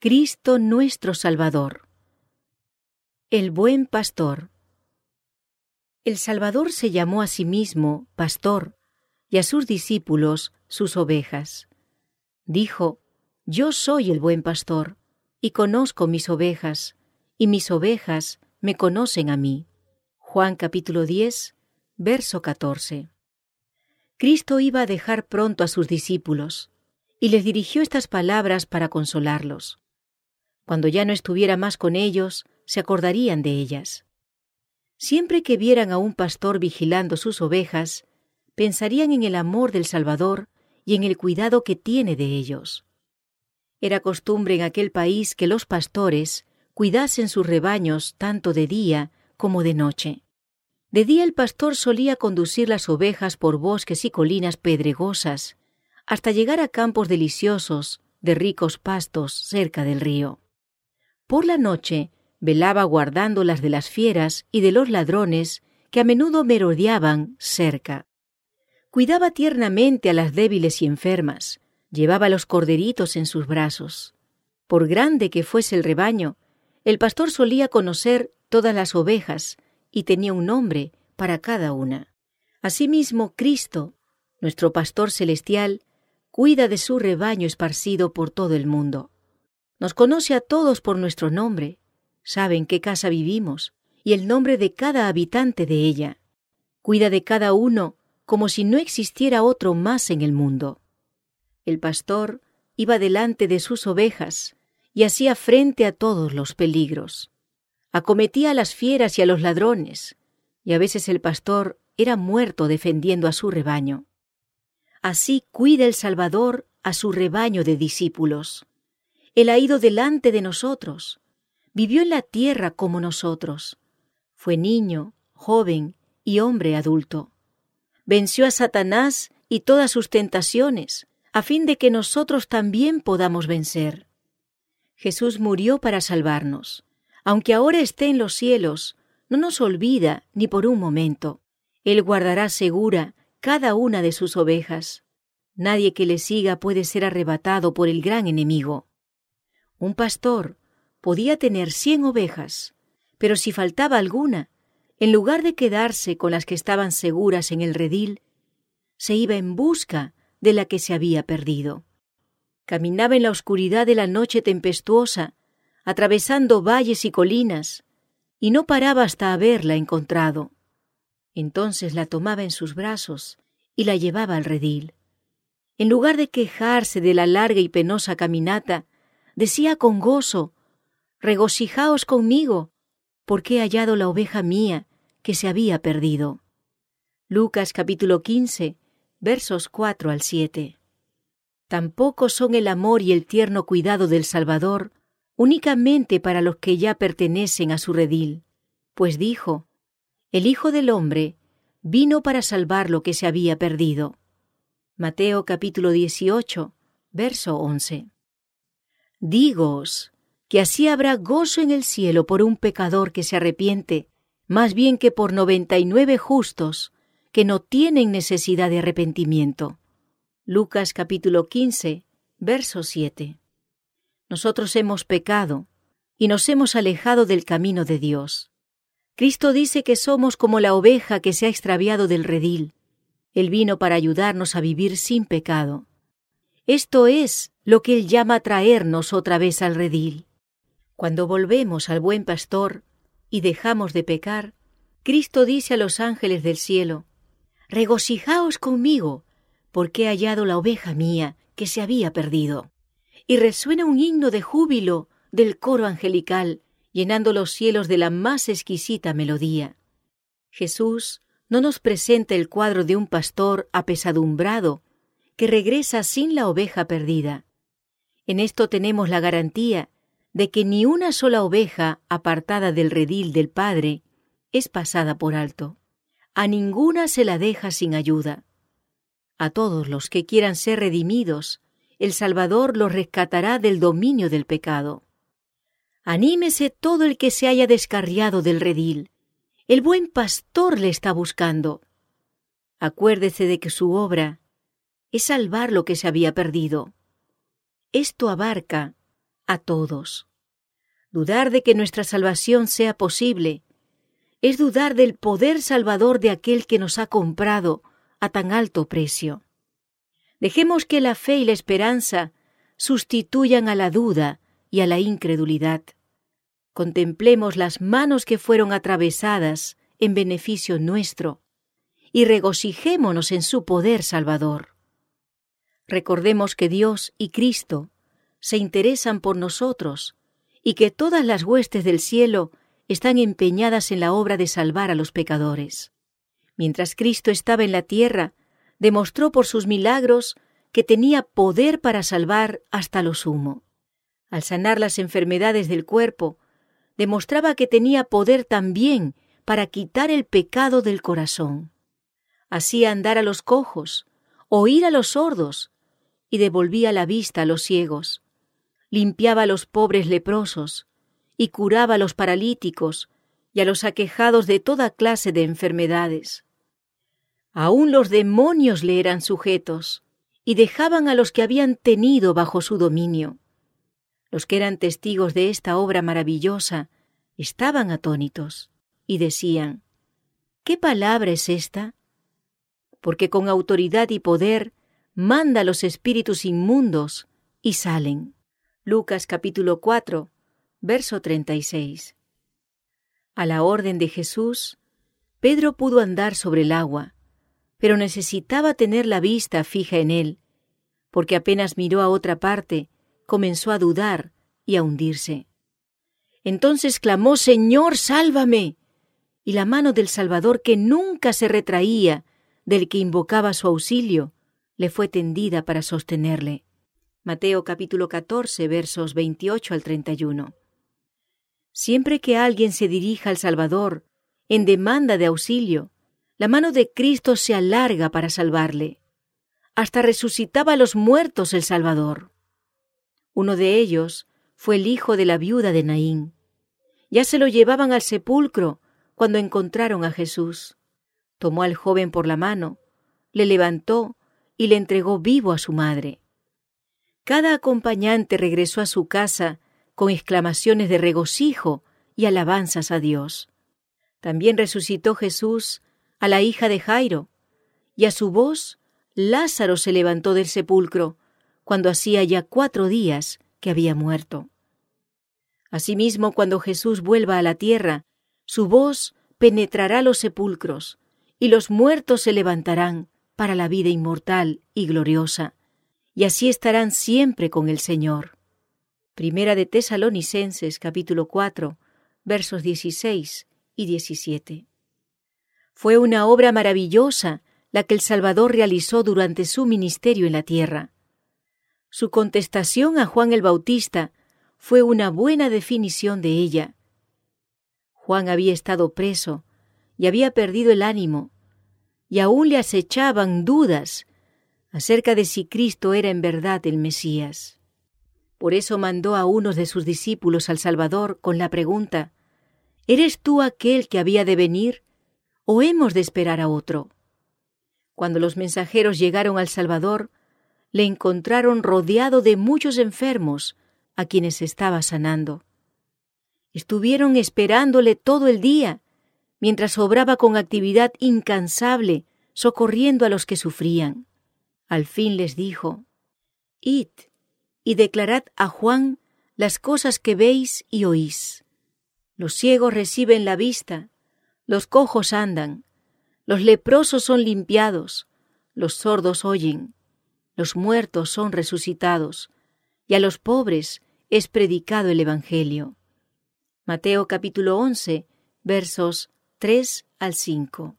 Cristo nuestro Salvador. El buen pastor. El Salvador se llamó a sí mismo pastor y a sus discípulos sus ovejas. Dijo, Yo soy el buen pastor y conozco mis ovejas, y mis ovejas me conocen a mí. Juan capítulo 10, verso 14. Cristo iba a dejar pronto a sus discípulos y les dirigió estas palabras para consolarlos. Cuando ya no estuviera más con ellos, se acordarían de ellas. Siempre que vieran a un pastor vigilando sus ovejas, pensarían en el amor del Salvador y en el cuidado que tiene de ellos. Era costumbre en aquel país que los pastores cuidasen sus rebaños tanto de día como de noche. De día el pastor solía conducir las ovejas por bosques y colinas pedregosas, hasta llegar a campos deliciosos de ricos pastos cerca del río. Por la noche velaba guardando las de las fieras y de los ladrones que a menudo merodeaban cerca. Cuidaba tiernamente a las débiles y enfermas, llevaba los corderitos en sus brazos. Por grande que fuese el rebaño, el pastor solía conocer todas las ovejas y tenía un nombre para cada una. Asimismo, Cristo, nuestro pastor celestial, cuida de su rebaño esparcido por todo el mundo. Nos conoce a todos por nuestro nombre, sabe en qué casa vivimos y el nombre de cada habitante de ella. Cuida de cada uno como si no existiera otro más en el mundo. El pastor iba delante de sus ovejas y hacía frente a todos los peligros. Acometía a las fieras y a los ladrones, y a veces el pastor era muerto defendiendo a su rebaño. Así cuida el Salvador a su rebaño de discípulos. Él ha ido delante de nosotros. Vivió en la tierra como nosotros. Fue niño, joven y hombre adulto. Venció a Satanás y todas sus tentaciones, a fin de que nosotros también podamos vencer. Jesús murió para salvarnos. Aunque ahora esté en los cielos, no nos olvida ni por un momento. Él guardará segura cada una de sus ovejas. Nadie que le siga puede ser arrebatado por el gran enemigo. Un pastor podía tener cien ovejas, pero si faltaba alguna, en lugar de quedarse con las que estaban seguras en el redil, se iba en busca de la que se había perdido. Caminaba en la oscuridad de la noche tempestuosa, atravesando valles y colinas, y no paraba hasta haberla encontrado. Entonces la tomaba en sus brazos y la llevaba al redil. En lugar de quejarse de la larga y penosa caminata, decía con gozo, Regocijaos conmigo, porque he hallado la oveja mía que se había perdido. Lucas capítulo 15, versos 4 al 7. Tampoco son el amor y el tierno cuidado del Salvador únicamente para los que ya pertenecen a su redil, pues dijo, el Hijo del Hombre vino para salvar lo que se había perdido. Mateo capítulo 18, verso 11. Dígoos que así habrá gozo en el cielo por un pecador que se arrepiente, más bien que por noventa y nueve justos que no tienen necesidad de arrepentimiento. Lucas capítulo 15, verso 7. Nosotros hemos pecado y nos hemos alejado del camino de Dios. Cristo dice que somos como la oveja que se ha extraviado del redil. Él vino para ayudarnos a vivir sin pecado. Esto es lo que Él llama traernos otra vez al redil. Cuando volvemos al buen pastor y dejamos de pecar, Cristo dice a los ángeles del cielo, Regocijaos conmigo, porque he hallado la oveja mía que se había perdido. Y resuena un himno de júbilo del coro angelical, llenando los cielos de la más exquisita melodía. Jesús no nos presenta el cuadro de un pastor apesadumbrado que regresa sin la oveja perdida. En esto tenemos la garantía de que ni una sola oveja apartada del redil del Padre es pasada por alto. A ninguna se la deja sin ayuda. A todos los que quieran ser redimidos, el Salvador los rescatará del dominio del pecado. Anímese todo el que se haya descarriado del redil. El buen pastor le está buscando. Acuérdese de que su obra es salvar lo que se había perdido. Esto abarca a todos. Dudar de que nuestra salvación sea posible es dudar del poder salvador de aquel que nos ha comprado a tan alto precio. Dejemos que la fe y la esperanza sustituyan a la duda y a la incredulidad. Contemplemos las manos que fueron atravesadas en beneficio nuestro y regocijémonos en su poder salvador. Recordemos que Dios y Cristo se interesan por nosotros y que todas las huestes del cielo están empeñadas en la obra de salvar a los pecadores. Mientras Cristo estaba en la tierra, demostró por sus milagros que tenía poder para salvar hasta lo sumo. Al sanar las enfermedades del cuerpo, demostraba que tenía poder también para quitar el pecado del corazón. Hacía andar a los cojos, oír a los sordos, y devolvía la vista a los ciegos. Limpiaba a los pobres leprosos, y curaba a los paralíticos y a los aquejados de toda clase de enfermedades. Aún los demonios le eran sujetos, y dejaban a los que habían tenido bajo su dominio. Los que eran testigos de esta obra maravillosa estaban atónitos y decían, ¿qué palabra es esta? Porque con autoridad y poder manda a los espíritus inmundos y salen. Lucas capítulo 4, verso 36. A la orden de Jesús, Pedro pudo andar sobre el agua, pero necesitaba tener la vista fija en él, porque apenas miró a otra parte, comenzó a dudar y a hundirse. Entonces clamó, Señor, sálvame. Y la mano del Salvador, que nunca se retraía del que invocaba su auxilio, le fue tendida para sostenerle. Mateo capítulo 14 versos 28 al 31. Siempre que alguien se dirija al Salvador en demanda de auxilio, la mano de Cristo se alarga para salvarle. Hasta resucitaba a los muertos el Salvador. Uno de ellos fue el hijo de la viuda de Naín. Ya se lo llevaban al sepulcro cuando encontraron a Jesús. Tomó al joven por la mano, le levantó y le entregó vivo a su madre. Cada acompañante regresó a su casa con exclamaciones de regocijo y alabanzas a Dios. También resucitó Jesús a la hija de Jairo, y a su voz Lázaro se levantó del sepulcro, cuando hacía ya cuatro días que había muerto. Asimismo, cuando Jesús vuelva a la tierra, su voz penetrará los sepulcros, y los muertos se levantarán para la vida inmortal y gloriosa, y así estarán siempre con el Señor. Primera de Tesalonicenses capítulo 4, versos 16 y 17. Fue una obra maravillosa la que el Salvador realizó durante su ministerio en la tierra. Su contestación a Juan el Bautista fue una buena definición de ella. Juan había estado preso y había perdido el ánimo, y aún le acechaban dudas acerca de si Cristo era en verdad el Mesías. Por eso mandó a unos de sus discípulos al Salvador con la pregunta, ¿Eres tú aquel que había de venir ¿O hemos de esperar a otro? Cuando los mensajeros llegaron al Salvador, le encontraron rodeado de muchos enfermos a quienes estaba sanando. Estuvieron esperándole todo el día, mientras obraba con actividad incansable, socorriendo a los que sufrían. Al fin les dijo, Id y declarad a Juan las cosas que veis y oís. Los ciegos reciben la vista, los cojos andan, los leprosos son limpiados, los sordos oyen, los muertos son resucitados, y a los pobres es predicado el Evangelio. Mateo capítulo 11, versos 3 al 5.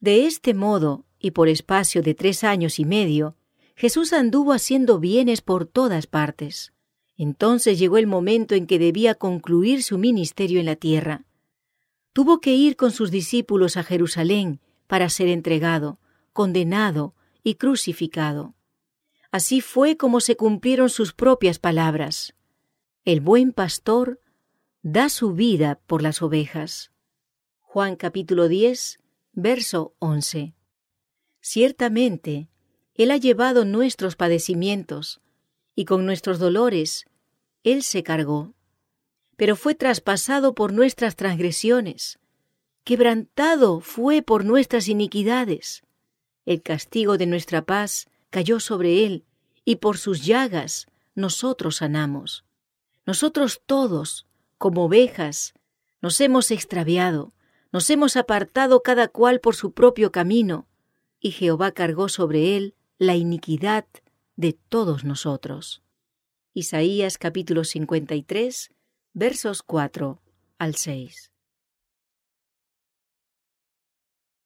De este modo, y por espacio de tres años y medio, Jesús anduvo haciendo bienes por todas partes. Entonces llegó el momento en que debía concluir su ministerio en la tierra tuvo que ir con sus discípulos a Jerusalén para ser entregado, condenado y crucificado. Así fue como se cumplieron sus propias palabras. El buen pastor da su vida por las ovejas. Juan capítulo 10, verso 11. Ciertamente, Él ha llevado nuestros padecimientos, y con nuestros dolores Él se cargó, pero fue traspasado por nuestras transgresiones, quebrantado fue por nuestras iniquidades. El castigo de nuestra paz cayó sobre Él, y por sus llagas nosotros sanamos. Nosotros todos, como ovejas, nos hemos extraviado, nos hemos apartado cada cual por su propio camino, y Jehová cargó sobre él la iniquidad de todos nosotros. Isaías capítulo 53, versos 4 al 6.